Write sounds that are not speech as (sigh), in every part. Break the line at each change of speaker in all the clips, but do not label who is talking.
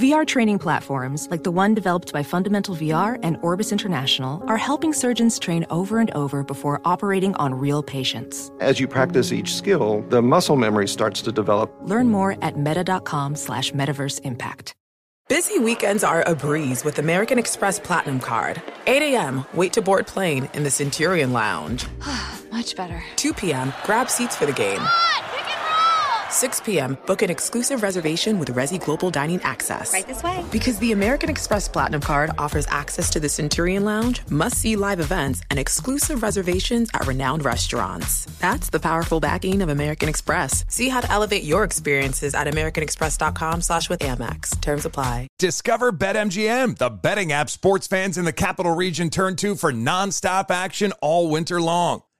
VR training platforms, like the one developed by Fundamental VR and Orbis International, are helping surgeons train over and over before operating on real patients.
As you practice each skill, the muscle memory starts to develop.
Learn more at meta.com slash metaverse impact.
Busy weekends are a breeze with American Express Platinum Card. 8 a.m., wait to board plane in the Centurion Lounge. (sighs)
Much better.
2 p.m., grab seats for the game. 6 p.m., book an exclusive reservation with Resy Global Dining Access.
Right this way.
Because the American Express Platinum Card offers access to the Centurion Lounge, must see live events, and exclusive reservations at renowned restaurants. That's the powerful backing of American Express. See how to elevate your experiences at AmericanExpress.com slash with Amex. Terms apply.
Discover BetMGM, the betting app sports fans in the capital region turn to for nonstop action all winter long.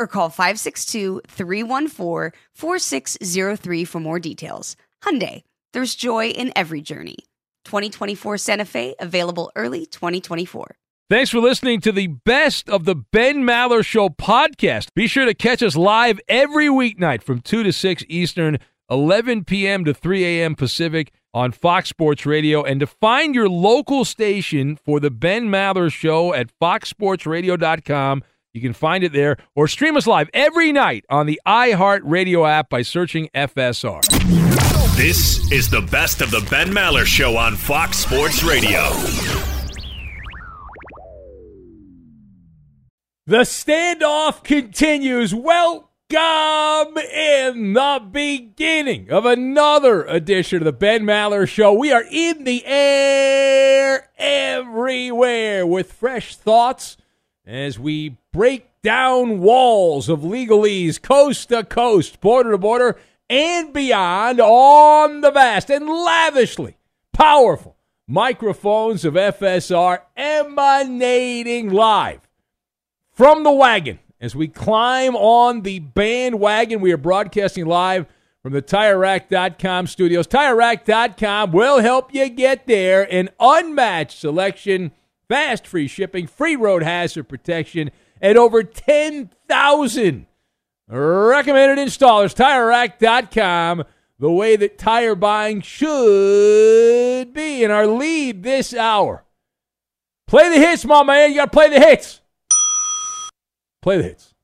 or call 562-314-4603 for more details. Hyundai, there's joy in every journey. 2024 Santa Fe, available early 2024.
Thanks for listening to the best of the Ben Maller Show podcast. Be sure to catch us live every weeknight from 2 to 6 Eastern, 11 p.m. to 3 a.m. Pacific on Fox Sports Radio. And to find your local station for the Ben Maller Show at foxsportsradio.com, you can find it there or stream us live every night on the iHeartRadio app by searching FSR.
This is the best of the Ben Maller Show on Fox Sports Radio.
The standoff continues. Welcome in the beginning of another edition of the Ben Maller Show. We are in the air everywhere with fresh thoughts as we break down walls of legalese coast to coast, border to border, and beyond on the vast and lavishly powerful microphones of FSR emanating live from the wagon. As we climb on the bandwagon, we are broadcasting live from the TireRack.com studios. TireRack.com will help you get there. An unmatched selection, fast free shipping, free road hazard protection, and over 10,000 recommended installers. TireRack.com, the way that tire buying should be. In our lead this hour. Play the hits, my man. You got to play the hits. Play the hits.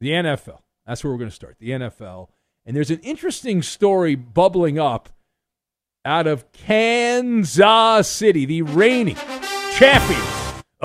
The NFL. That's where we're going to start. The NFL. And there's an interesting story bubbling up out of Kansas City, the reigning champions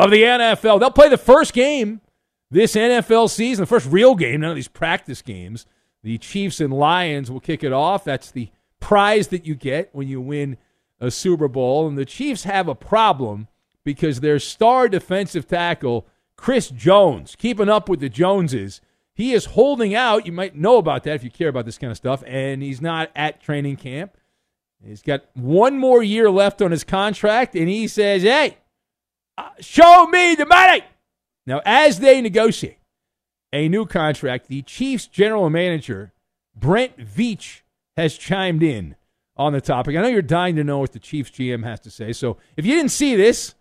of the NFL. They'll play the first game this NFL season, the first real game, none of these practice games. The Chiefs and Lions will kick it off. That's the prize that you get when you win a Super Bowl. And the Chiefs have a problem because their star defensive tackle, Chris Jones, keeping up with the Joneses, he is holding out. You might know about that if you care about this kind of stuff. And he's not at training camp. He's got one more year left on his contract. And he says, hey, show me the money. Now, as they negotiate a new contract, the Chiefs general manager, Brett Veach, has chimed in on the topic. I know you're dying to know what the Chiefs GM has to say. So if you didn't see this,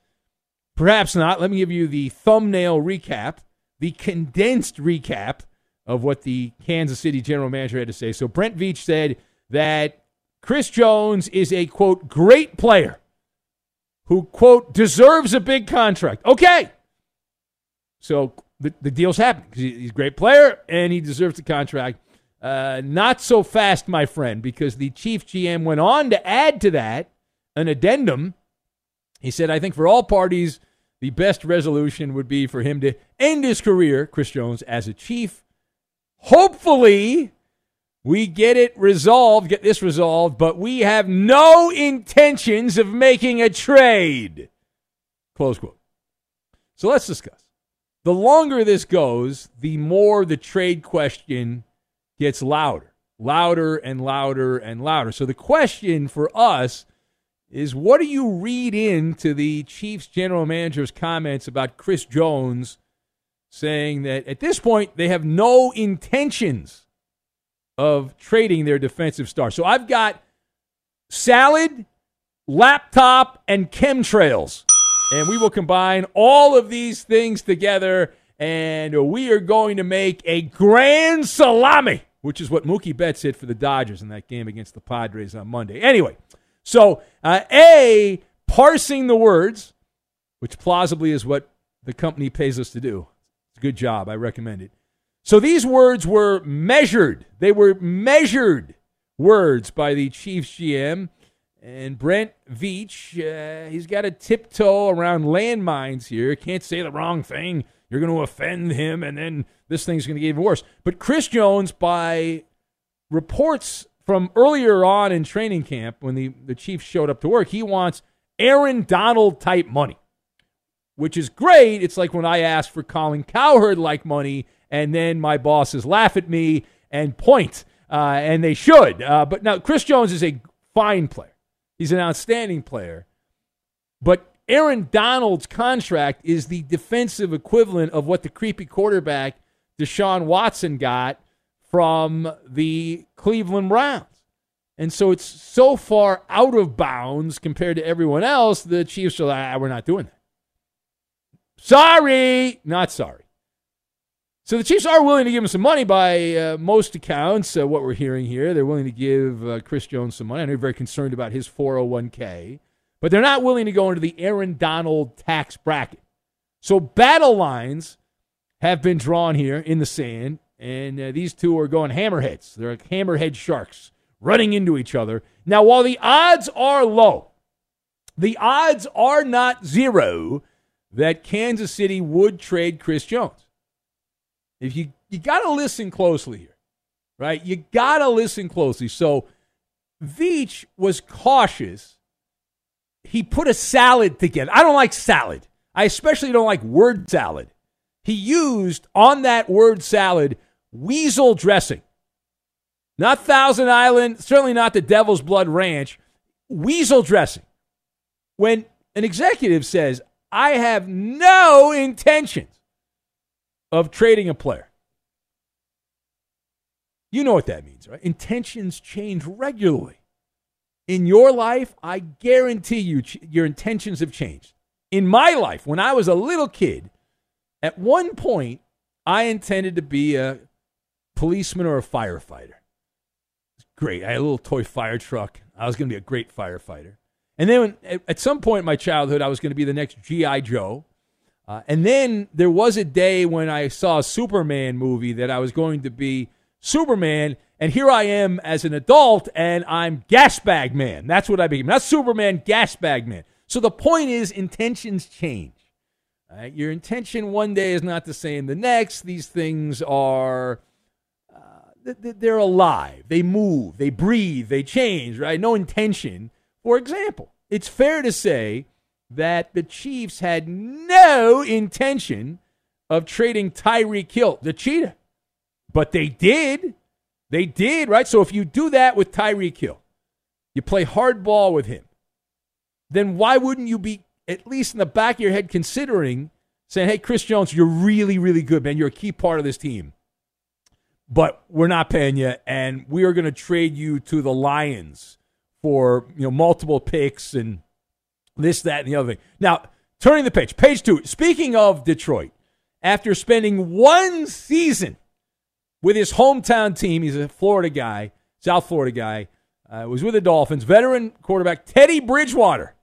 Perhaps not. Let me give you the thumbnail recap, the condensed recap of what the Kansas City general manager had to say. So Brett Veach said that Chris Jones is a quote great player who quote deserves a big contract. Okay. So the, the deal's happening he's a great player and he deserves the contract. Uh, not so fast, my friend, because the chief GM went on to add to that an addendum. He said, I think for all parties, the best resolution would be for him to end his career, Chris Jones, as a chief. Hopefully, we get it resolved, get this resolved, but we have no intentions of making a trade. Close quote. So let's discuss. The longer this goes, the more the trade question gets louder, louder and louder and louder. So the question for us is what do you read into the Chiefs general manager's comments about Chris Jones saying that at this point they have no intentions of trading their defensive star. So I've got salad, laptop, and chemtrails. And we will combine all of these things together, and we are going to make a grand salami, which is what Mookie Betts hit for the Dodgers in that game against the Padres on Monday. Anyway, so uh, A, parsing the words, which plausibly is what the company pays us to do. It's a good job. I recommend it. So these words were measured. They were measured words by the Chiefs GM. And Brett Veach, uh, he's got to tiptoe around landmines here. Can't say the wrong thing. You're going to offend him, and then this thing's going to get even worse. But Chris Jones, by reports from earlier on in training camp when the, the Chiefs showed up to work, he wants Aaron Donald type money, which is great. It's like when I asked for Colin Cowherd like money, and then my bosses laugh at me and point, uh, and they should. Uh, but now, Chris Jones is a fine player. He's an outstanding player. But Aaron Donald's contract is the defensive equivalent of what the creepy quarterback Deshaun Watson got from the Cleveland Browns. And so it's so far out of bounds compared to everyone else, the Chiefs are like, ah, we're not doing that. Sorry, not sorry. So the Chiefs are willing to give him some money by uh, most accounts. Uh, what we're hearing here, they're willing to give uh, Chris Jones some money. I know you're very concerned about his 401k, but they're not willing to go into the Aaron Donald tax bracket. So battle lines have been drawn here in the sand, and uh, these two are going hammerheads. They're like hammerhead sharks running into each other. Now, while the odds are low, the odds are not zero that Kansas City would trade Chris Jones. If you you got to listen closely here, right? You got to listen closely. So Veach was cautious. He put a salad together. I don't like salad. I especially don't like word salad. He used on that word salad weasel dressing. Not Thousand Island, certainly not the Devil's Blood Ranch. Weasel dressing. When an executive says, I have no intentions of trading a player. You know what that means, right? Intentions change regularly. In your life, I guarantee you, your intentions have changed. In my life, when I was a little kid, at one point, I intended to be a policeman or a firefighter. Great. I had a little toy fire truck. I was going to be a great firefighter. And then at some point in my childhood, I was going to be the next G.I. Joe. Uh, and then there was a day when I saw a Superman movie that I was going to be Superman, and here I am as an adult, and I'm Gasbag Man. That's what I became. Not Superman, Gasbag Man. So the point is, intentions change. Right? Your intention one day is not the same the next. These things are. Uh, they're alive. They move. They breathe. They change, right? No intention. For example, it's fair to say that the Chiefs had no intention of trading Tyreek Hill, the cheetah. But they did. They did, right? So if you do that with Tyreek Hill, you play hardball with him, then why wouldn't you be at least in the back of your head considering saying, hey, Chris Jones, you're really, really good, man. You're a key part of this team. But we're not paying you, and we are going to trade you to the Lions for you know multiple picks and this, that, and the other thing. Now, Turning the page, page two. Speaking of Detroit, after spending one season with his hometown team, he's a Florida guy, South Florida guy, uh, was with the Dolphins, veteran quarterback Teddy Bridgewater.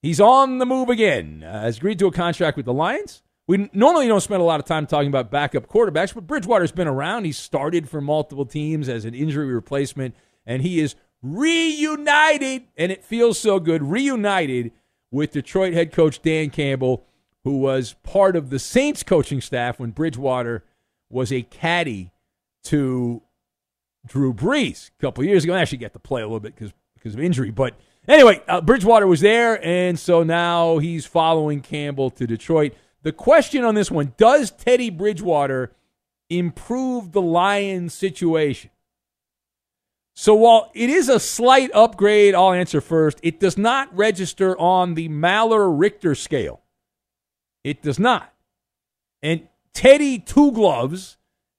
He's on the move again. Uh, has agreed to a contract with the Lions. We normally don't spend a lot of time talking about backup quarterbacks, but Bridgewater's been around. He started for multiple teams as an injury replacement, and he is reunited, and it feels so good, reunited with Detroit head coach Dan Campbell, who was part of the Saints coaching staff when Bridgewater was a caddy to Drew Brees a couple years ago. I actually got to play a little bit because because of injury, but anyway, uh, Bridgewater was there, and so now he's following Campbell to Detroit. The question on this one: Does Teddy Bridgewater improve the Lions' situation? So while it is a slight upgrade, I'll answer first. It does not register on the Maller Richter scale. It does not. And Teddy Two Gloves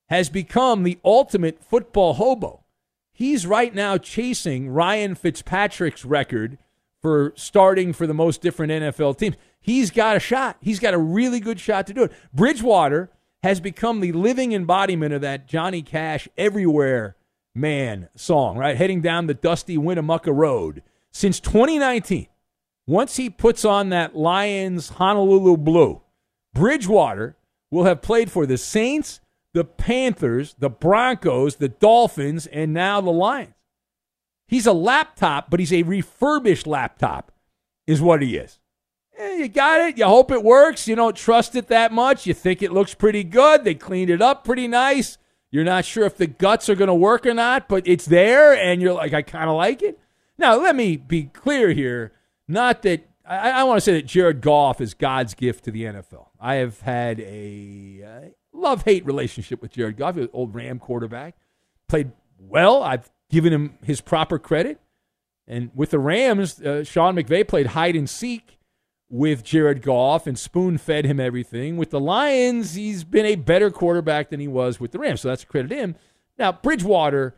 has become the ultimate football hobo. He's right now chasing Ryan Fitzpatrick's record for starting for the most different NFL teams. He's got a shot. He's got a really good shot to do it. Bridgewater has become the living embodiment of that Johnny Cash everywhere man song, right? Heading down the dusty Winnemucca Road. Since 2019, once he puts on that Lions Honolulu Blue, Bridgewater will have played for the Saints, the Panthers, the Broncos, the Dolphins, and now the Lions. He's a laptop, but he's a refurbished laptop, is what he is. Eh, you got it. You hope it works. You don't trust it that much. You think it looks pretty good. They cleaned it up pretty nice. You're not sure if the guts are going to work or not, but it's there, and you're like, I kind of like it. Now, let me be clear here. Not that I, I want to say that Jared Goff is God's gift to the NFL. I have had a uh, love hate relationship with Jared Goff, old Ram quarterback. Played well. I've given him his proper credit. And with the Rams, uh, Sean McVay played hide and seek with Jared Goff and spoon fed him everything. With the Lions, he's been a better quarterback than he was with the Rams. So that's credit to him. Now, Bridgewater,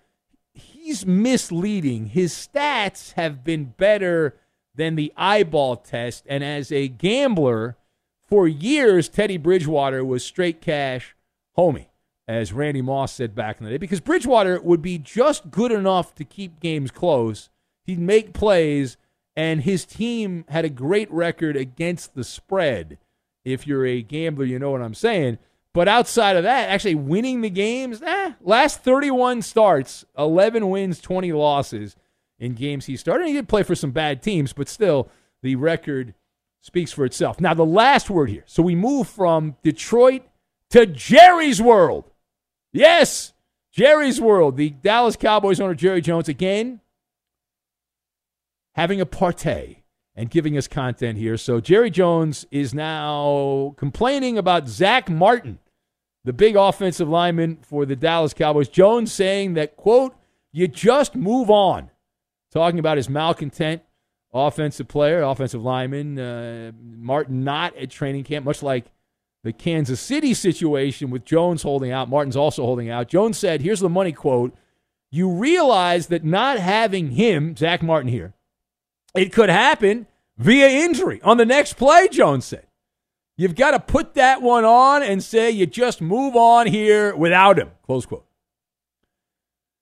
he's misleading. His stats have been better than the eyeball test. And as a gambler, for years, Teddy Bridgewater was straight cash homie, as Randy Moss said back in the day, because Bridgewater would be just good enough to keep games close. He'd make plays and his team had a great record against the spread. If you're a gambler, you know what I'm saying. But outside of that, actually winning the games, eh, last 31 starts, 11 wins, 20 losses in games he started. He did play for some bad teams, but still, the record speaks for itself. Now, the last word here. So we move from Detroit to Jerry's World. Yes, Jerry's World. The Dallas Cowboys owner, Jerry Jones, again, having a partay and giving us content here. So Jerry Jones is now complaining about Zach Martin, the big offensive lineman for the Dallas Cowboys. Jones saying that, quote, you just move on. Talking about his malcontent offensive player, offensive lineman, uh, Martin not at training camp, much like the Kansas City situation with Jones holding out. Martin's also holding out. Jones said, here's the money quote. You realize that not having him, Zach Martin here, it could happen via injury on the next play, Jones said. You've got to put that one on and say you just move on here without him. Close quote.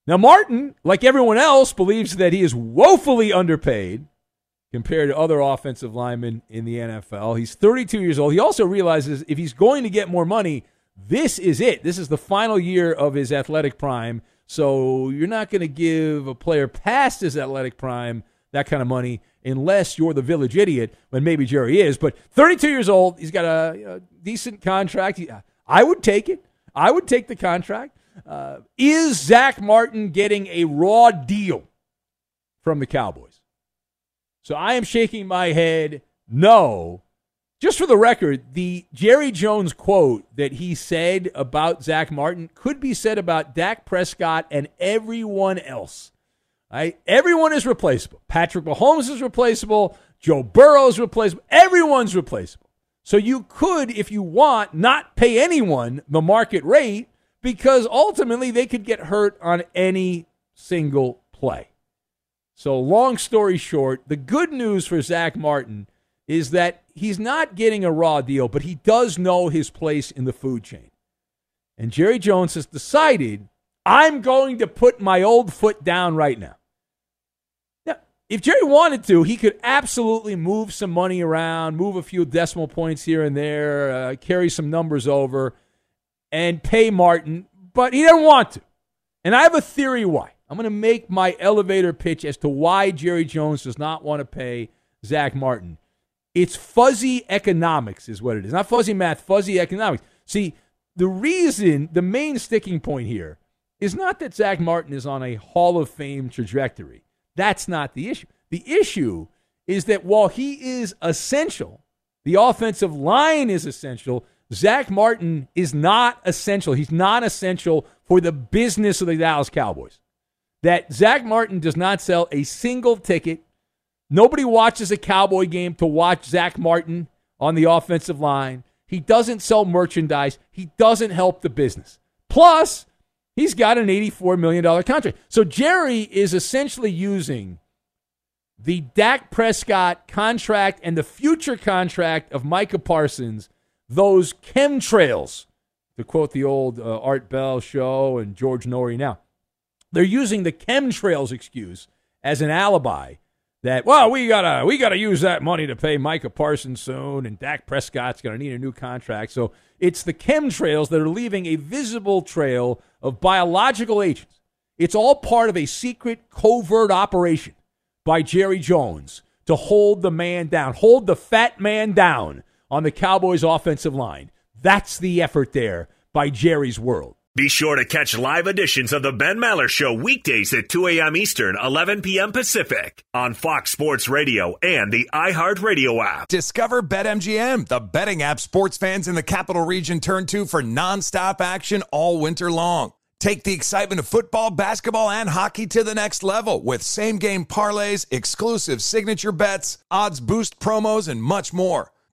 Now, Martin, like everyone else, believes that he is woefully underpaid compared to other offensive linemen in the NFL. He's 32 years old. He also realizes if he's going to get more money, this is it. This is the final year of his athletic prime. So you're not going to give a player past his athletic prime that kind of money unless you're the village idiot, when maybe Jerry is. But 32 years old, he's got a, decent contract. I would take it. I would take the contract. Uh, is Zach Martin getting a raw deal from the Cowboys? So I am shaking my head no. Just for the record, the Jerry Jones quote that he said about Zach Martin could be said about Dak Prescott and everyone else. Right? Everyone is replaceable. Patrick Mahomes is replaceable. Joe Burrow is replaceable. Everyone's replaceable. So you could, if you want, not pay anyone the market rate because ultimately they could get hurt on any single play. So, long story short, the good news for Zach Martin is that he's not getting a raw deal, but he does know his place in the food chain. And Jerry Jones has decided, I'm going to put my old foot down right now. If Jerry wanted to, he could absolutely move some money around, move a few decimal points here and there, uh, carry some numbers over, and pay Martin, but he doesn't want to. And I have a theory why. I'm going to make my elevator pitch as to why Jerry Jones does not want to pay Zach Martin. It's fuzzy economics, is what it is. Not fuzzy math, fuzzy economics. See, the reason, the main sticking point here is not that Zach Martin is on a Hall of Fame trajectory. That's not the issue. The issue is that while he is essential, the offensive line is essential. Zach Martin is not essential. He's not essential for the business of the Dallas Cowboys. That Zach Martin does not sell a single ticket. Nobody watches a Cowboy game to watch Zach Martin on the offensive line. He doesn't sell merchandise. He doesn't help the business. Plus, he's got an $84 million contract. So Jerry is essentially using the Dak Prescott contract and the future contract of Micah Parsons, those chemtrails, to quote the old uh, Art Bell show and George Noory now. They're using the chemtrails excuse as an alibi that well we gotta we gotta use that money to pay Micah Parsons soon, and Dak Prescott's gonna need a new contract. So it's the chemtrails that are leaving a visible trail of biological agents. It's all part of a secret covert operation by Jerry Jones to hold the man down, hold the fat man down on the Cowboys' offensive line. That's the effort there by Jerry's world.
Be sure to catch live editions of the Ben Maller Show weekdays at 2 a.m. Eastern, 11 p.m. Pacific on Fox Sports Radio and the iHeartRadio app.
Discover BetMGM, the betting app sports fans in the capital region turn to for nonstop action all winter long. Take the excitement of football, basketball, and hockey to the next level with same game parlays, exclusive signature bets, odds boost promos, and much more.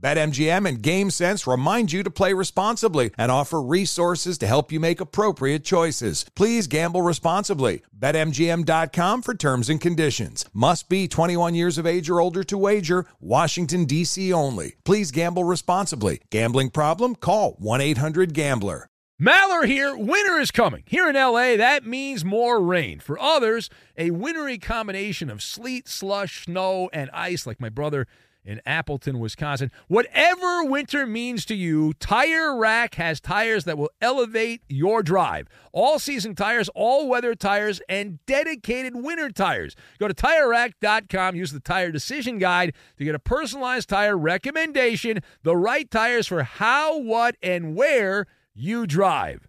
BetMGM and GameSense remind you to play responsibly and offer resources to help you make appropriate choices. Please gamble responsibly. BetMGM.com for terms and conditions. Must be 21 years of age or older to wager. Washington, D.C. only. Please gamble responsibly. Gambling problem? Call 1 800 Gambler.
Maller here. Winter is coming. Here in LA, that means more rain. For others, a wintry combination of sleet, slush, snow, and ice, like my brother in Appleton, Wisconsin. Whatever winter means to you, Tire Rack has tires that will elevate your drive. All season tires, all weather tires, and dedicated winter tires. Go to tirerack.com, use the tire decision guide to get a personalized tire recommendation, the right tires for how, what, and where you drive.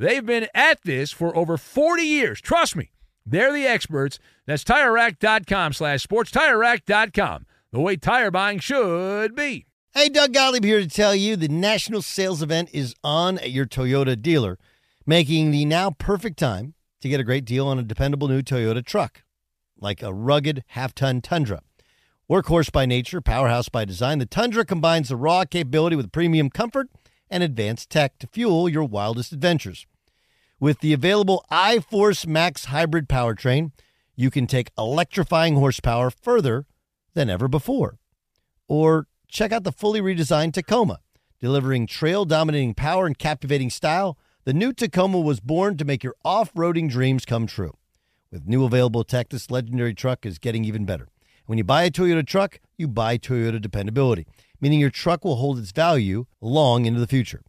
They've been at this for over 40 years. Trust me, they're the experts. That's TireRack.com slash sports. TireRack.com, the way tire buying should be.
Hey, Doug Gottlieb here to tell you the national sales event is on at your Toyota dealer, making the now perfect time to get a great deal on a dependable new Toyota truck, like a rugged half-ton Tundra. Workhorse by nature, powerhouse by design, the Tundra combines the raw capability with premium comfort and advanced tech to fuel your wildest adventures. With the available iForce Max hybrid powertrain, you can take electrifying horsepower further than ever before. Or check out the fully redesigned Tacoma, delivering trail dominating power and captivating style. The new Tacoma was born to make your off roading dreams come true. With new available tech, this legendary truck is getting even better. When you buy a Toyota truck, you buy Toyota dependability, meaning your truck will hold its value long into the future.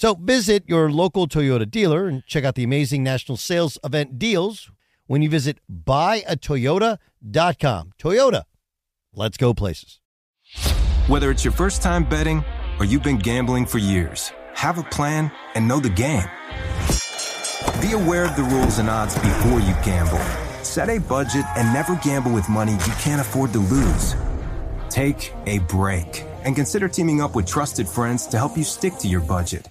So visit your local Toyota dealer and check out the amazing national sales event deals when you visit buyatoyota.com. Toyota, let's go places.
Whether it's your first time betting or you've been gambling for years, have a plan and know the game. Be aware of the rules and odds before you gamble. Set a budget and never gamble with money you can't afford to lose. Take a break and consider teaming up with trusted friends to help you stick to your budget.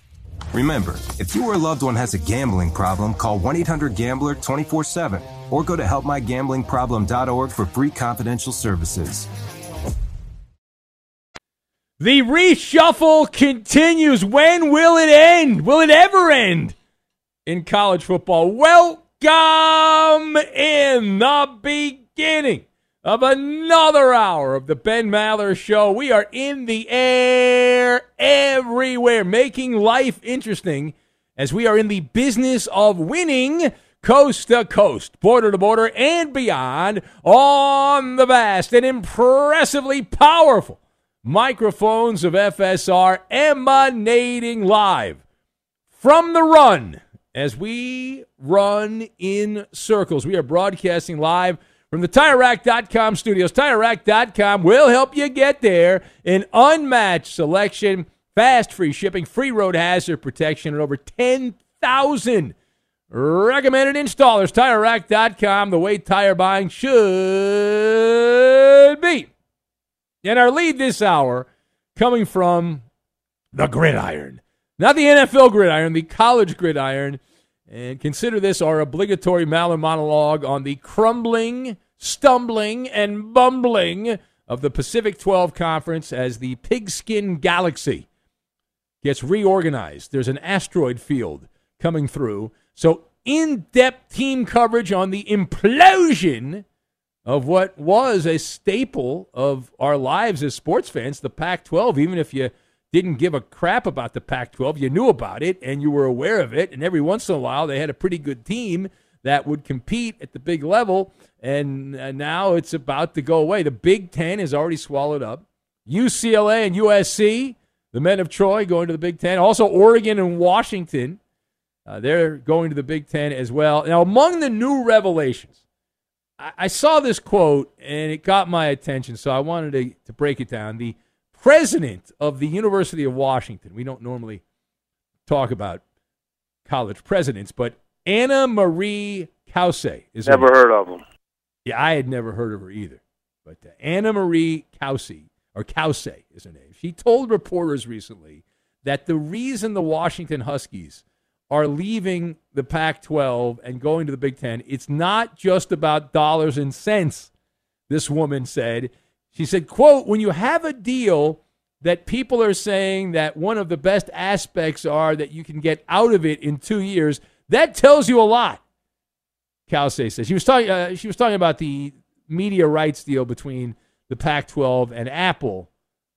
Remember, if you or a loved one has a gambling problem, call 1 800 Gambler 24 7 or go to helpmygamblingproblem.org for free confidential services.
The reshuffle continues. When will it end? Will it ever end in college football? Welcome in the beginning of another hour of the Ben Maller Show. We are in the air everywhere, making life interesting as we are in the business of winning coast to coast, border to border, and beyond on the vast and impressively powerful microphones of FSR emanating live from the run as we run in circles. We are broadcasting live from the TireRack.com studios. TireRack.com will help you get there. An unmatched selection, fast free shipping, free road hazard protection, and over 10,000 recommended installers. TireRack.com, the way tire buying should be. And our lead this hour coming from the gridiron. Not the NFL gridiron, the college gridiron. And consider this our obligatory Maller monologue on the crumbling, stumbling, and bumbling of the Pacific 12 Conference as the pigskin galaxy gets reorganized. There's an asteroid field coming through. So, in depth team coverage on the implosion of what was a staple of our lives as sports fans, the Pac 12, even if you didn't give a crap about the Pac 12, you knew about it and you were aware of it. And every once in a while, they had a pretty good team that would compete at the big level. And now it's about to go away. The Big Ten is already swallowed up. UCLA and USC, the men of Troy, going to the Big Ten. Also, Oregon and Washington, uh, they're going to the Big Ten as well. Now, among the new revelations, I saw this quote and it got my attention, so I wanted to, to break it down. The president of the University of Washington, we don't normally talk about college presidents, but Ana Mari Cauce is
never heard of them.
Yeah, I had never heard of her either. But uh, Ana Mari Cauce or Cauce is her name. She told reporters recently that the reason the Washington Huskies are leaving the Pac 12 and going to the Big Ten, it's not just about dollars and cents, this woman said. She said, quote, when you have a deal that people are saying that one of the best aspects are that you can get out of it in two years, that tells you a lot. Cauce says she was talking. Uh, she was talking about the media rights deal between the Pac-12 and Apple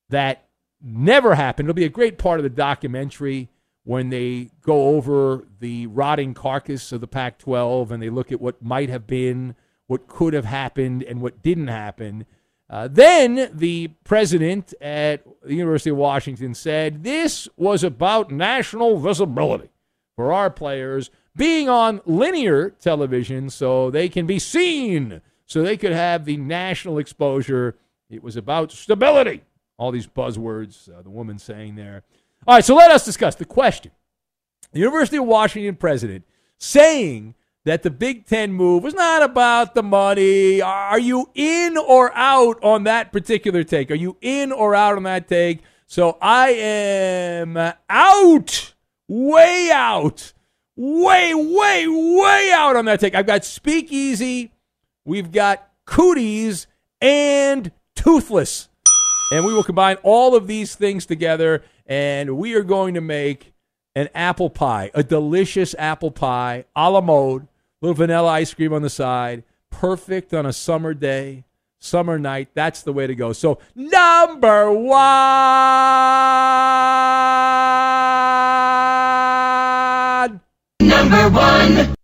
that never happened. It'll be a great part of the documentary when they go over the rotting carcass of the Pac 12 and they look at what might have been, what could have happened, and what didn't happen. Uh, then the president at the University of Washington said this was about national visibility for our players being on linear television so they can be seen, so they could have the national exposure. It was about stability. All these buzzwords, uh, the woman saying there. All right, so let us discuss the question. The University of Washington president saying that the Big Ten move was not about the money. Are you in or out on that particular take? Are you in or out on that take? So I am out, way out, way, way, way out on that take. I've got Speakeasy, we've got Cooties, and Toothless. And we will combine all of these things together and we are going to make an apple pie, a delicious apple pie, a la mode, little vanilla ice cream on the side, perfect on a summer day, summer night. That's the way to go. So, number one.
Number one.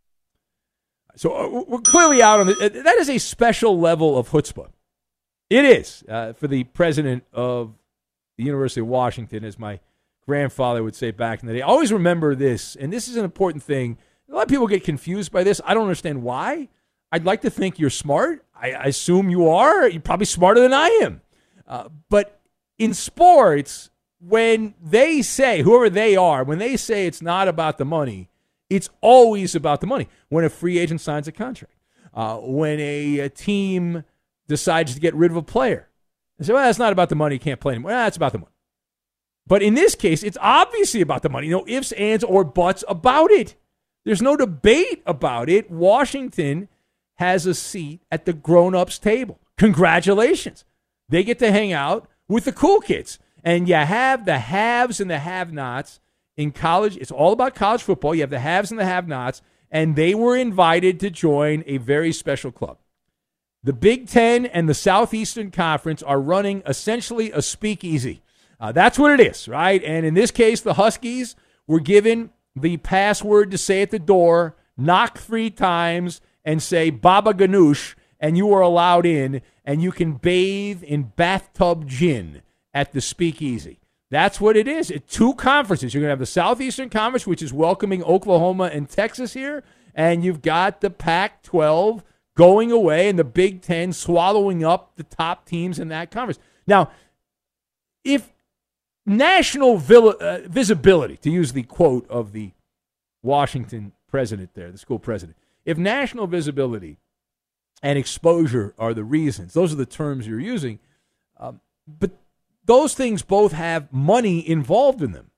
So, uh, we're clearly out on it. That is a special level of chutzpah. It is uh, for the president of the University of Washington, as my grandfather would say back in the day. Always remember this, and this is an important thing. A lot of people get confused by this. I don't understand why. I'd like to think you're smart. I, assume you are. You're probably smarter than I am. Uh, but in sports, when they say, whoever they are, when they say it's not about the money, it's always about the money. When a free agent signs a contract, uh, when a, a, team decides to get rid of a player, they say, well, that's not about the money. You can't play anymore. Well, that's about the money. But in this case, it's obviously about the money. No ifs, ands, or buts about it. There's no debate about it. Washington has a seat at the grown ups table. Congratulations. They get to hang out with the cool kids. And you have the haves and the have nots in college. It's all about college football. You have the haves and the have nots, and they were invited to join a very special club. The Big Ten and the Southeastern Conference are running essentially a speakeasy. Uh, that's what it is, right? And in this case, the Huskies were given the password to say at the door, knock three times, and say Baba Ganoush, and you are allowed in, and you can bathe in bathtub gin at the speakeasy. That's what it is. It's two conferences. You're going to have the Southeastern Conference, which is welcoming Oklahoma and Texas here, and you've got the Pac 12 going away and the Big Ten swallowing up the top teams in that conference. Now, if national uh, visibility, to use the quote of the Washington president there, the school president, if national visibility and exposure are the reasons, those are the terms you're using, um, but those things both have money involved in them.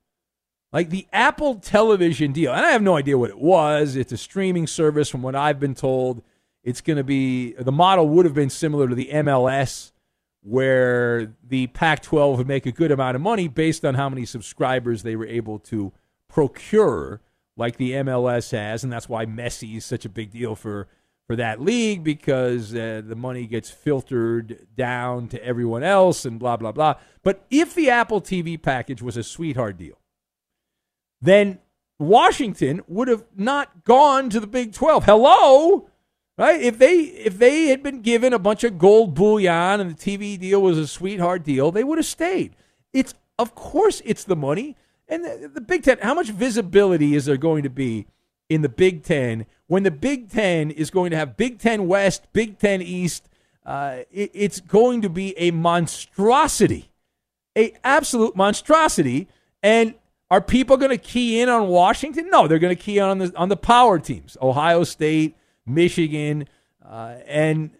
Like the Apple television deal, and I have no idea what it was. It's a streaming service, from what I've been told. It's going to be the model would have been similar to the MLS where the Pac 12 would make a good amount of money based on how many subscribers they were able to procure, like the MLS has. And that's why Messi is such a big deal for, for that league because uh, the money gets filtered down to everyone else and blah, blah, blah. But if the Apple TV package was a sweetheart deal, then Washington would have not gone to the Big 12. Hello? Right? If they if they had been given a bunch of gold bullion and the TV deal was a sweetheart deal, they would have stayed. It's of course it's the money and the, the Big Ten. How much visibility is there going to be in the Big Ten when the Big Ten is going to have Big Ten West, Big Ten East? Uh, it, it's going to be a monstrosity, a absolute monstrosity. And are people going to key in on Washington? No, they're going to key on the on the power teams, Ohio State. Michigan, uh, and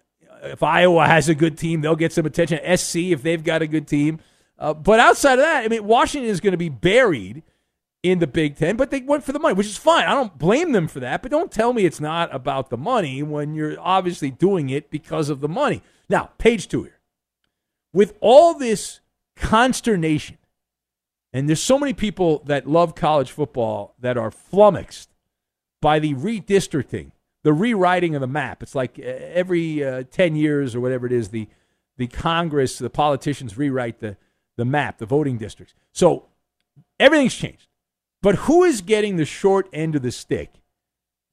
if Iowa has a good team, they'll get some attention. SC if they've got a good team. Uh, but outside of that, I mean, Washington is going to be buried in the Big Ten, but they went for the money, which is fine. I don't blame them for that, but don't tell me it's not about the money when you're obviously doing it because of the money. Now, page two here. With all this consternation, and there's so many people that love college football that are flummoxed by the redistricting the rewriting of the map. It's like uh, every uh, 10 years or whatever it is, the, the Congress, the politicians rewrite the, the map, the voting districts. So everything's changed. But who is getting the short end of the stick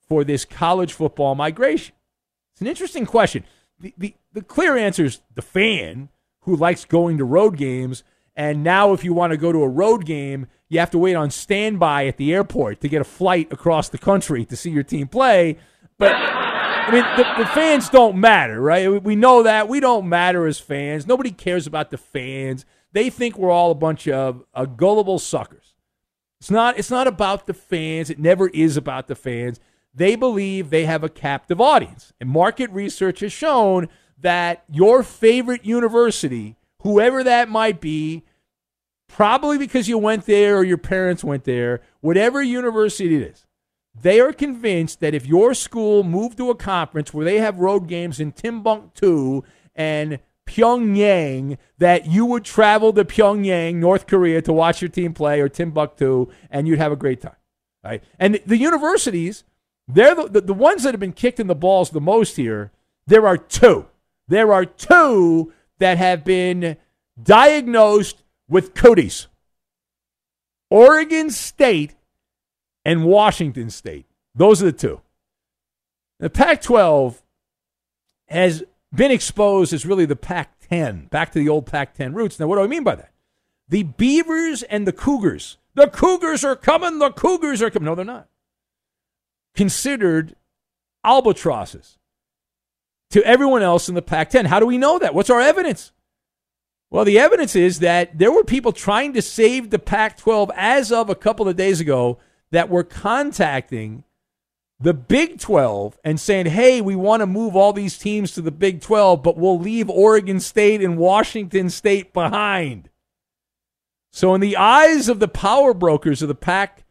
for this college football migration? It's an interesting question. The, the, the clear answer is the fan who likes going to road games. And now, if you want to go to a road game, you have to wait on standby at the airport to get a flight across the country to see your team play but I mean, the, the, fans don't matter, right? We know that. We don't matter as fans. Nobody cares about the fans. They think we're all a bunch of uh, gullible suckers. It's not. It's not about the fans. It never is about the fans. They believe they have a captive audience, and market research has shown that your favorite university, whoever that might be, probably because you went there or your parents went there, whatever university it is, they are convinced that if your school moved to a conference where they have road games in Timbuktu and Pyongyang, that you would travel to Pyongyang, North Korea, to watch your team play, or Timbuktu, and you'd have a great time. Right? And the, universities, they're the, the, the ones that have been kicked in the balls the most here. There are two. There are two that have been diagnosed with cooties. Oregon State and Washington State. Those are the two. The Pac 12 has been exposed as really the Pac 10, back to the old Pac 10 roots. Now, what do I mean by that? The Beavers and the Cougars. The Cougars are coming. The Cougars are coming. No, they're not. Considered albatrosses to everyone else in the Pac 10. How do we know that? What's our evidence? Well, the evidence is that there were people trying to save the Pac 12 as of a couple of days ago that were contacting the Big 12 and saying, hey, we want to move all these teams to the Big 12, but we'll leave Oregon State and Washington State behind. So, in the eyes of the power brokers of the Pac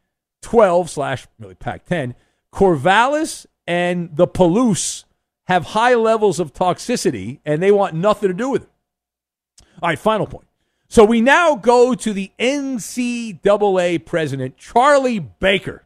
12 slash really Pac 10, Corvallis and the Palouse have high levels of toxicity and they want nothing to do with it. All right, final point. So we now go to the NCAA president, Charlie Baker.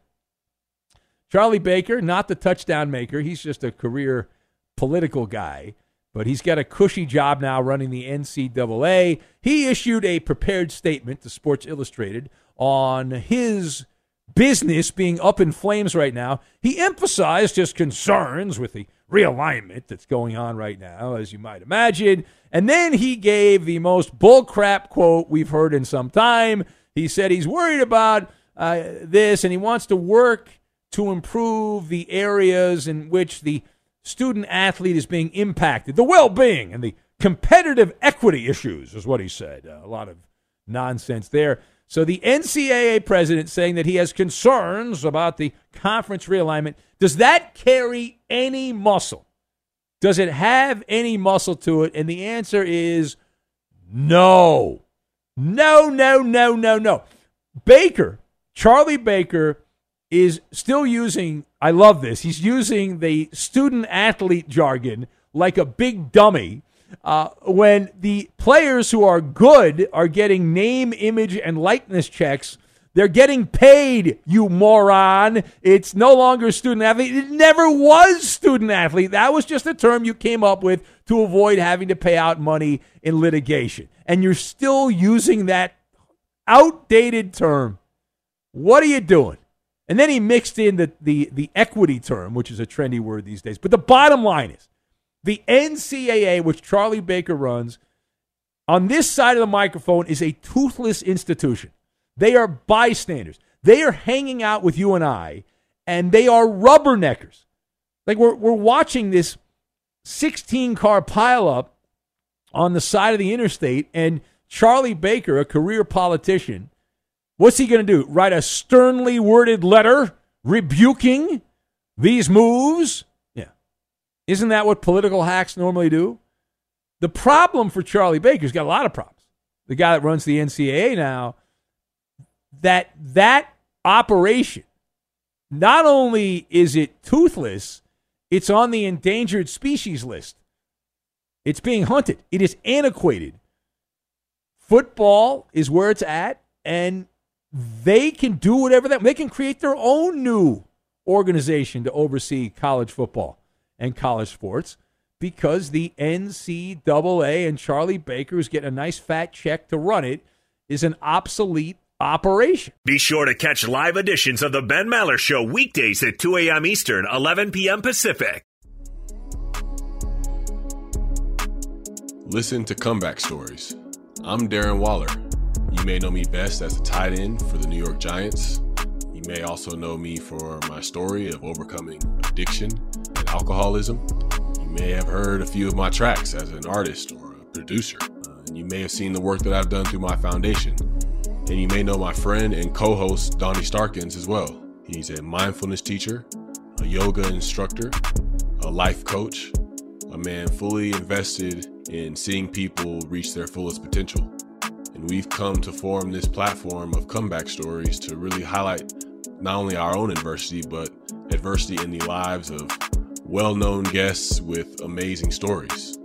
Charlie Baker, not the touchdown maker. He's just a career political guy, but he's got a cushy job now running the NCAA. He issued a prepared statement to Sports Illustrated on his business being up in flames right now. He emphasized his concerns with the realignment that's going on right now, as you might imagine. And then he gave the most bullcrap quote we've heard in some time. He said he's worried about uh, this and he wants to work to improve the areas in which the student athlete is being impacted, the well being and the competitive equity issues, is what he said. Uh, a lot of nonsense there. So the NCAA president saying that he has concerns about the conference realignment. Does that carry any muscle? Does it have any muscle to it? And the answer is no. No, no, no, no, no. Baker, Charlie Baker, is still using, I love this, he's using the student athlete jargon like a big dummy uh, when the players who are good are getting name, image, and likeness checks. They're getting paid, you moron. It's no longer student athlete. It never was student athlete. That was just a term you came up with to avoid having to pay out money in litigation. And you're still using that outdated term. What are you doing? And then he mixed in the, the, the equity term, which is a trendy word these days. But the bottom line is the NCAA, which Charlie Baker runs, on this side of the microphone is a toothless institution. They are bystanders. They are hanging out with you and I, and they are rubberneckers. Like we're, we're watching this 16 car pileup on the side of the interstate, and Charlie Baker, a career politician, what's he going to do? Write a sternly worded letter rebuking these moves? Isn't that what political hacks normally do? The problem for Charlie Baker's got a lot of problems. The guy that runs the NCAA now, that that operation, not only is it toothless, it's on the endangered species list. It's being hunted. It is antiquated. Football is where it's at, and they can do whatever that they can create their own new organization to oversee college football and college sports because the NCAA and Charlie Baker, who's getting a nice fat check to run it, is an obsolete operation.
Be sure to catch live editions of the Ben Maller Show weekdays at 2 a.m. Eastern, 11 p.m. Pacific.
Listen to comeback stories. I'm Darren Waller. You may know me best as a tight end for the New York Giants. You may also know me for my story of overcoming addiction and alcoholism. You may have heard a few of my tracks as an artist or a producer. Uh, and you may have seen the work that I've done through my foundation. And you may know my friend and co host, Donnie Starkins, as well. He's a mindfulness teacher, a yoga instructor, a life coach, a man fully invested in seeing people reach their fullest potential. And we've come to form this platform of comeback stories to really highlight not only our own adversity, but adversity in the lives of well known guests with amazing stories.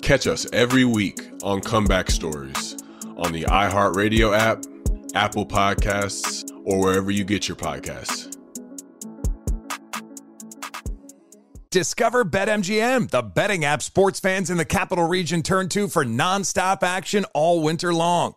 Catch us every week on Comeback Stories on the iHeartRadio app, Apple Podcasts, or wherever you get your podcasts.
Discover BetMGM, the betting app sports fans in the capital region turn to for nonstop action all winter long.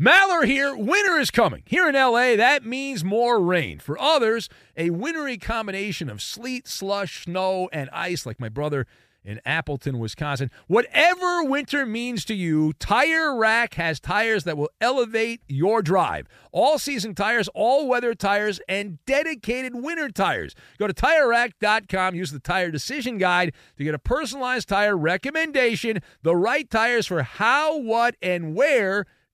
Maller here. Winter is coming. Here in LA, that means more rain. For others, a wintry combination of sleet, slush, snow, and ice, like my brother in Appleton, Wisconsin. Whatever winter means to you, Tire Rack has tires that will elevate your drive. All season tires, all weather tires, and dedicated winter tires. Go to tirerack.com, use the tire decision guide to get a personalized tire recommendation, the right tires for how, what, and where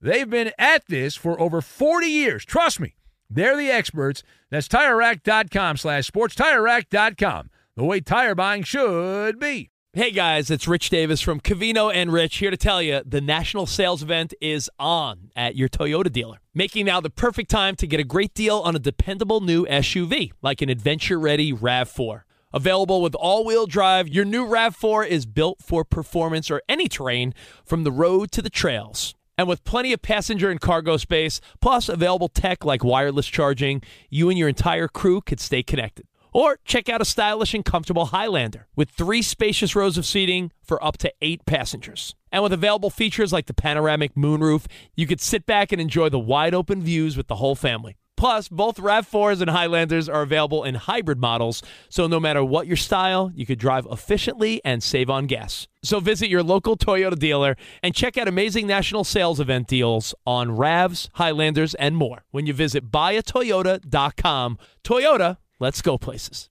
They've been at this for over 40 years. Trust me, they're the experts. That's TireRack.com slash sports. TireRack.com, the way tire buying should be.
Hey guys, it's Rich Davis from Covino and Rich here to tell you the national sales event is on at your Toyota dealer, making now the perfect time to get a great deal on a dependable new SUV like an adventure ready RAV4. Available with all wheel drive, your new RAV4 is built for performance or any terrain from the road to the trails. And with plenty of passenger and cargo space, plus available tech like wireless charging, you and your entire crew could stay connected. Or check out a stylish and comfortable Highlander with three spacious rows of seating for up to eight passengers. And with available features like the panoramic moonroof, you could sit back and enjoy the wide open views with the whole family. Plus, both RAV4s and Highlanders are available in hybrid models, so no matter what your style, you could drive efficiently and save on gas. So visit your local Toyota dealer and check out amazing national sales event deals on RAVs, Highlanders, and more when you visit buyatoyota.com. Toyota, let's go places.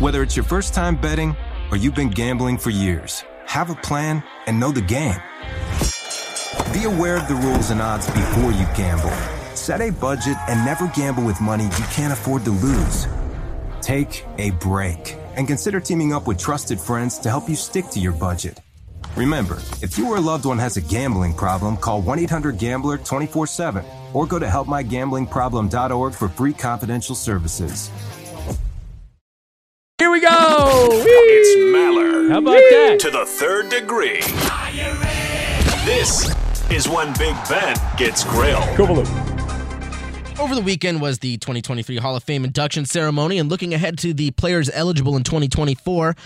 Whether it's your first time betting or you've been gambling for years, have a plan and know the game. Be aware of the rules and odds before you gamble. Set a budget and never gamble with money you can't afford to lose. Take a break and consider teaming up with trusted friends to help you stick to your budget. Remember, if you or a loved one has a gambling problem, call 1 800 Gambler 24 7 or go to helpmygamblingproblem.org for free confidential services.
Here we go.
It's Maller.
How about that?
To the third degree. This is when Big Ben gets grilled.
Over the weekend was the 2023 Hall of Fame induction ceremony, and looking ahead to the players eligible in 2024,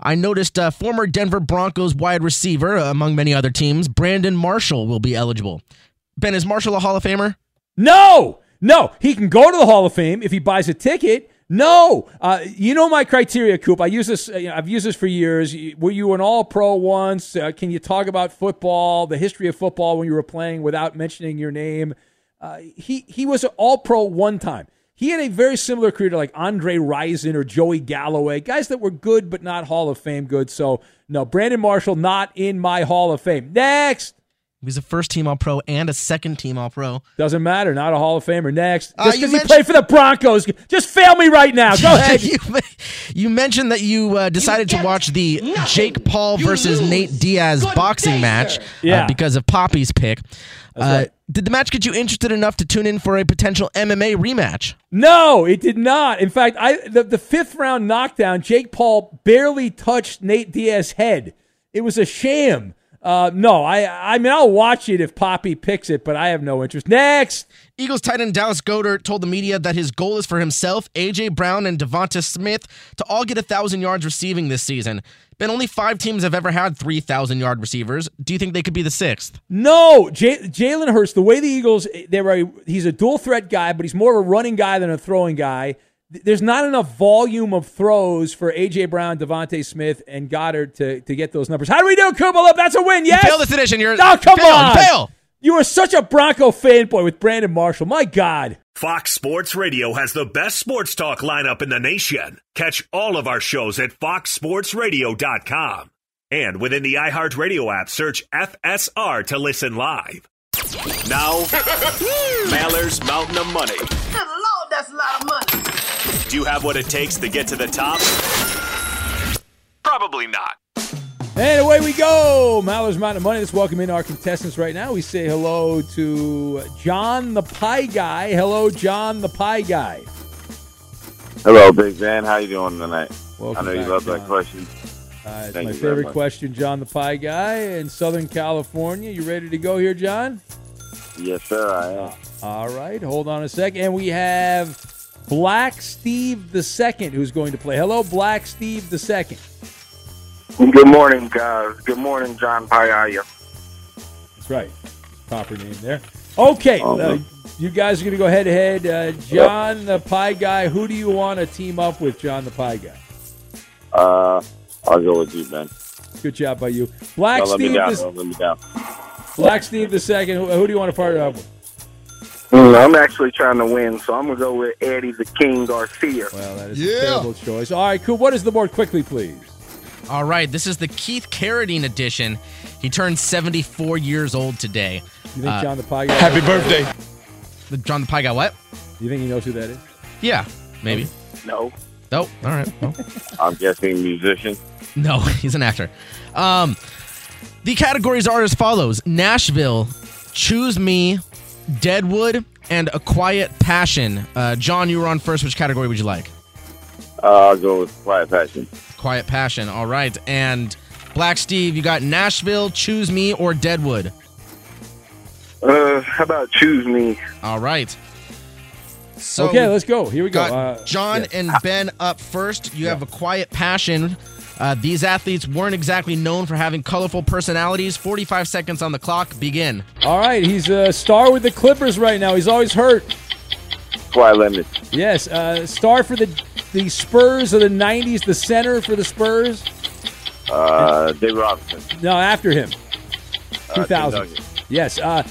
I noticed uh, former Denver Broncos wide receiver, uh, among many other teams, Brandon Marshall will be eligible. Ben, is Marshall a Hall of Famer?
No, no. He can go to the Hall of Fame if he buys a ticket. No, uh, you know my criteria, Coop. I use this. Uh, you know, I've used this for years. Were you an All-Pro once? Uh, can you talk about football, the history of football when you were playing without mentioning your name? Uh, he he was an All-Pro one time. He had a very similar career to like Andre Rison or Joey Galloway, guys that were good but not Hall of Fame good. So no, Brandon Marshall not in my Hall of Fame. Next.
He was a first team All Pro and a second team All Pro.
Doesn't matter. Not a Hall of Famer. Next.
Uh,
Just
you
because he
mentioned-
played for the Broncos. Just fail me right now. Go (laughs) ahead.
you, you mentioned that you uh, decided to watch the Jake Paul versus Nate Diaz boxing match uh, because of Poppy's pick. Uh, Did the match get you interested enough to tune in for a potential MMA rematch?
No, it did not. In fact, I the, the fifth round knockdown, Jake Paul barely touched Nate Diaz's head. It was a sham. Uh, no, I I mean I'll watch it if Poppy picks it, but I have no interest. Next.
Eagles tight end Dallas Goedert told the media that his goal is for himself, AJ Brown, and Devonta Smith to all get a thousand yards receiving this season. Ben, only five teams have ever had three thousand yard receivers. Do you think they could be the sixth?
No, J- Jalen Hurts. The way the Eagles, they were, he's a dual threat guy, but he's more of a running guy than a throwing guy. there's not enough volume of throws for AJ Brown, DeVonta Smith, and Goedert to, to get those numbers. How do we do, Kubala? That's a win. Yes.
You failed this edition. You're
oh, come
fail,
on.
Fail.
You are such a Bronco fanboy with Brandon Marshall. My God.
Fox Sports Radio has the best sports talk lineup in the nation. Catch all of our shows at foxsportsradio.com. And within the iHeartRadio app, search FSR to listen live. Now, (laughs) Maller's Mountain of Money.
Good Lord, that's a lot of money.
Do you have what it takes to get to the top? Probably not.
And away we go. Maller's Mountain of Money. Let's welcome in our contestants right now. We say hello to John the Pie Guy. Hello, John the Pie Guy.
Hello, Big Ben. How you doing tonight?
Welcome
I know you love
John.
that question.
Uh, it's
Thank
my favorite question, John the Pie Guy in Southern California. You ready to go here, John?
Yes, sir. I am.
All right. Hold on a sec. And we have Black Steve the Second who's going to play. Hello, Black Steve the Second.
Good morning, guys. Good morning, John Payaya.
That's right. Proper name there. Okay. Uh, you guys are going to go head to head. Uh, John the Pie Guy, who do you want to team up with, John the Pie Guy?
Uh, I'll go with you, Ben.
Good job by you. Black
Don't let me
Steve
down.
the,
Don't let me down.
Black Steve the Second. Who, who do you want to partner up with?
Mm, I'm actually trying to win, so I'm going to go with Eddie the King Garcia.
Well, that is a terrible choice. All right, cool. What is the board quickly, please?
All right, this is the Keith Carradine edition. He turned 74 years old today.
You think
Uh,
John the Pie Guy?
Happy birthday. The John the Pie Guy, what?
You think he knows who that is?
Yeah, maybe.
No.
Oh, all right. Well, (laughs)
I'm guessing musician.
no, (laughs) he's an actor. Um, the categories are as follows Nashville, Choose Me, Deadwood, and A Quiet Passion. Uh, John, you were on first. Which category would you like?
Uh, I'll go with Quiet Passion.
Quiet Passion. All right. And Black Steve, you got Nashville, Choose Me, or Deadwood?
Uh, how about Choose Me?
All right. So
okay, let's go. Here we go. Uh,
John
yes.
and Ben up first. You have a quiet passion. Uh, these athletes weren't exactly known for having colorful personalities. 45 seconds on the clock. Begin.
All right, he's a star with the Clippers right now. He's always hurt.
Kawhi Leonard.
Yes, uh, star for the the Spurs of the '90s. The center for the Spurs.
Uh, David Robinson.
No, after him.
Uh,
2000.
Duncan.
Yes. Uh,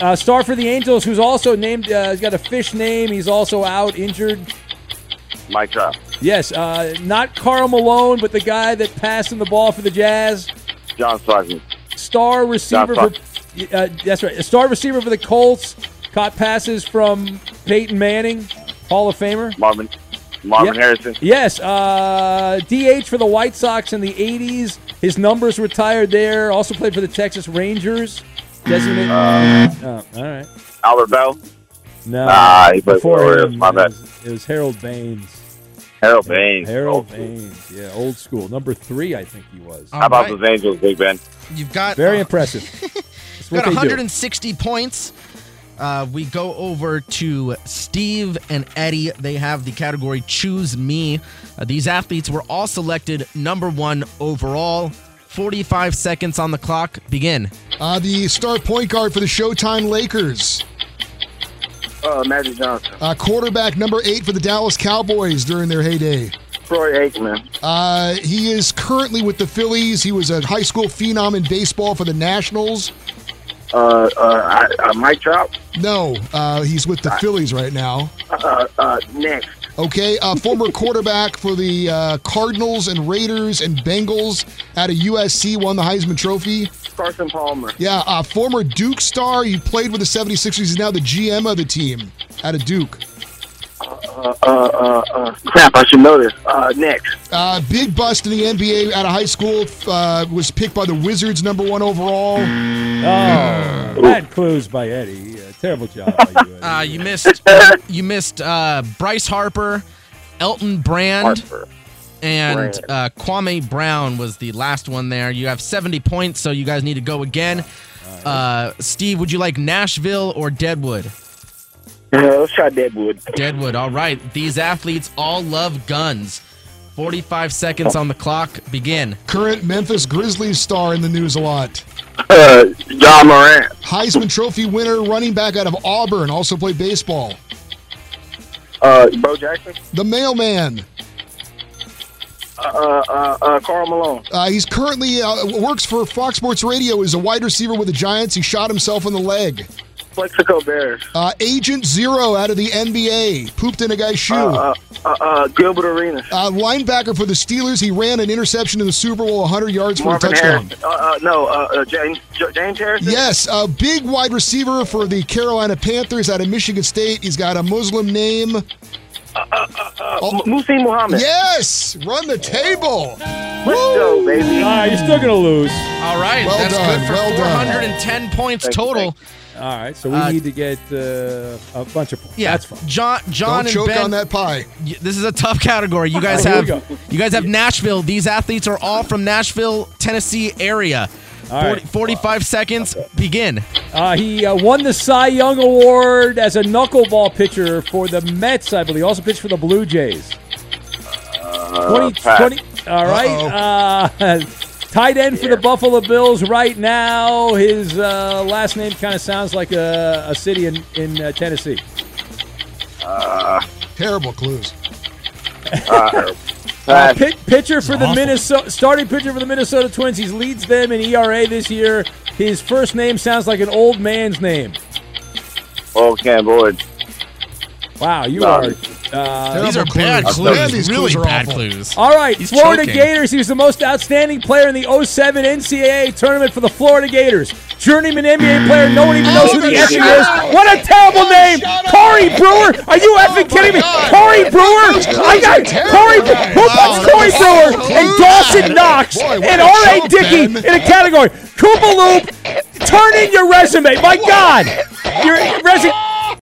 uh, star for the Angels, who's also named. Uh, he's got a fish name. He's also out injured.
Mike Trout.
Yes. Uh, not Karl Malone, but the guy that passed him the ball for the Jazz.
John Stockton.
Star receiver for. Uh, that's right. A star receiver for the Colts. Caught passes from Peyton Manning, Hall of Famer.
Marvin. Marvin
Yep.
Harrison.
Yes, uh, DH for the White Sox in the 80s. His numbers retired there. Also played for the Texas Rangers. Designated.
Uh,
oh, all right.
Albert Belle.
No.
Nah, he played
before
for the Orioles.
him,
My
it
bad.
was, it was Harold Baines.
Harold Baines.
Harold
Old school.
Baines. Yeah, old school. Number three, I think he was.
How about those Angels, Big Ben?
You've got
Very
uh,
impressive. (laughs) That's
got
they do.
160 points. Uh, we go over to Steve and Eddie. They have the category Choose Me. Uh, these athletes were all selected number one overall. 45 seconds on the clock. Begin.
Uh, the star point guard for the Showtime Lakers.
Uh, Magic Johnson.
Uh, quarterback number eight for the Dallas Cowboys during their heyday.
Troy Aikman.
Uh, he is currently with the Phillies. He was a high school phenom in baseball for the Nationals.
Uh, uh, uh, Mike Trout.
No, uh, he's with the Phillies right now.
Uh, uh, next.
Okay, uh, former (laughs) quarterback for the uh, Cardinals and Raiders and Bengals out of USC, won the Heisman Trophy.
Carson Palmer.
Yeah, uh, former Duke star. He played with the 76ers. He's now the GM of the team out of Duke.
Uh, uh, uh, uh, crap, I should know this. Uh, next.
Uh, big bust in the NBA out of high school. Uh, was picked by the Wizards, number one overall.
Oh, bad clues by Eddie. Uh, terrible job by you, Eddie. (laughs)
Uh, you missed. you missed uh, Bryce Harper, Elton Brand, and uh, Kwame Brown was the last one there. You have 70 points, so you guys need to go again. Uh, Steve, would you like Nashville or Deadwood?
Uh, let's try Deadwood.
Deadwood. All right. These athletes all love guns. 45 seconds on the clock. Begin.
Current Memphis Grizzlies star in the news a lot.
Uh, Ja Morant.
Heisman Trophy winner, running back out of Auburn, also played baseball.
Uh, uh, Bo Jackson.
The mailman.
Uh, uh, uh, uh, Karl Malone.
Uh, he's currently uh, works for Fox Sports Radio. Is a wide receiver with the Giants. He shot himself in the leg.
Plaxico Burress.
Uh, Agent Zero out of the NBA pooped in a guy's shoe.
Uh, uh, uh, Gilbert Arenas.
Uh, linebacker for the Steelers. He ran an interception in the Super Bowl, 100 yards for a touchdown.
Uh, uh, no, uh, uh, James James Harrison.
Yes, a big wide receiver for the Carolina Panthers out of Michigan State. He's got a Muslim name.
Uh, Muhsin Muhammad.
Yes, run the table.
Let's go, baby.
Ah, you're still gonna lose.
All right,
Well
that's
done,
good for
well done.
410 points
Thank you,
total.
All right, so we
Uh,
need to get uh, a bunch of points.
Yeah,
That's fine.
John, John,
Don't
and
choke
Ben.
on that pie.
y- This is a tough category. You guys
Here
have you guys have Nashville. These athletes are all from Nashville, Tennessee area.
All
40,
right.
45 seconds. Begin.
Uh, he uh, won the Cy Young Award as a knuckleball pitcher for the Mets, I believe. Also pitched for the Blue Jays.
Uh,
20, 20 all right. (laughs) Tight end for the Buffalo Bills right now. His uh, last name kind of sounds like a, a city in, in uh, Tennessee.
Uh,
Terrible clues.
uh, (laughs)
Uh, pit, pitcher for the
awful.
Minnesota starting pitcher for the Minnesota Twins. He leads them in ERA this year. His first name sounds like an old man's name.
Oh, Cam Boyd.
Wow, you
No.
are. Uh,
These are
Terrible
bad
clues.
clues.
Man, these
really
clues are
bad
awful.
clues.
all right,
He's
Florida
choking.
Gators. He was the most outstanding player in the 07 NCAA tournament for the Florida Gators. Journeyman NBA player. No one even knows who the
Oh,
F he is. What a terrible
Oh,
name,
shut up.
Corey Brewer. Are you effing kidding me?
God.
Corey Brewer.
Those clues
I got. Corey. Who
Wow,
puts Corey Brewer
clues.
and Dawson Knox
Boy,
and
a
R.A. Dickey in a category? Koopa Loop. Turn in your resume. My God, your resume.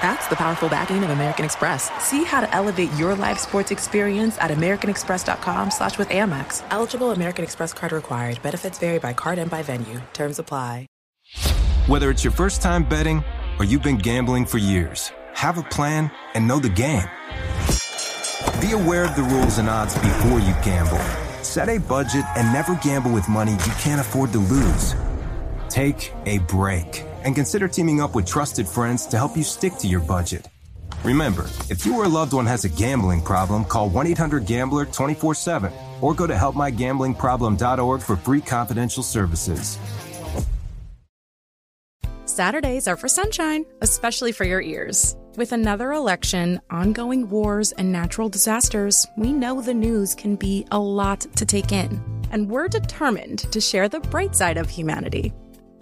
That's the powerful backing of American Express. See how to elevate your live sports experience at americanexpress.com slash with Amex. Eligible American Express card required. Benefits vary by card and by venue. Terms apply.
Whether it's your first time betting or you've been gambling for years, have a plan and know the game. Be aware of the rules and odds before you gamble. Set a budget and never gamble with money you can't afford to lose. Take a break and consider teaming up with trusted friends to help you stick to your budget. Remember, if you or a loved one has a gambling problem, call 1 800 Gambler 24 7 or go to helpmygamblingproblem.org for free confidential services.
Saturdays are for sunshine, especially for your ears. With another election, ongoing wars, and natural disasters, we know the news can be a lot to take in. And we're determined to share the bright side of humanity.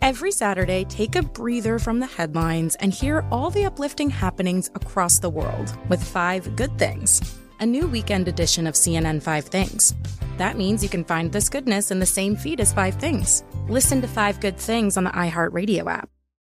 Every Saturday, take a breather from the headlines and hear all the uplifting happenings across the world with Five Good Things, a new weekend edition of CNN Five Things. That means you can find this goodness in the same feed as Five Things. Listen to Five Good Things on the iHeartRadio app,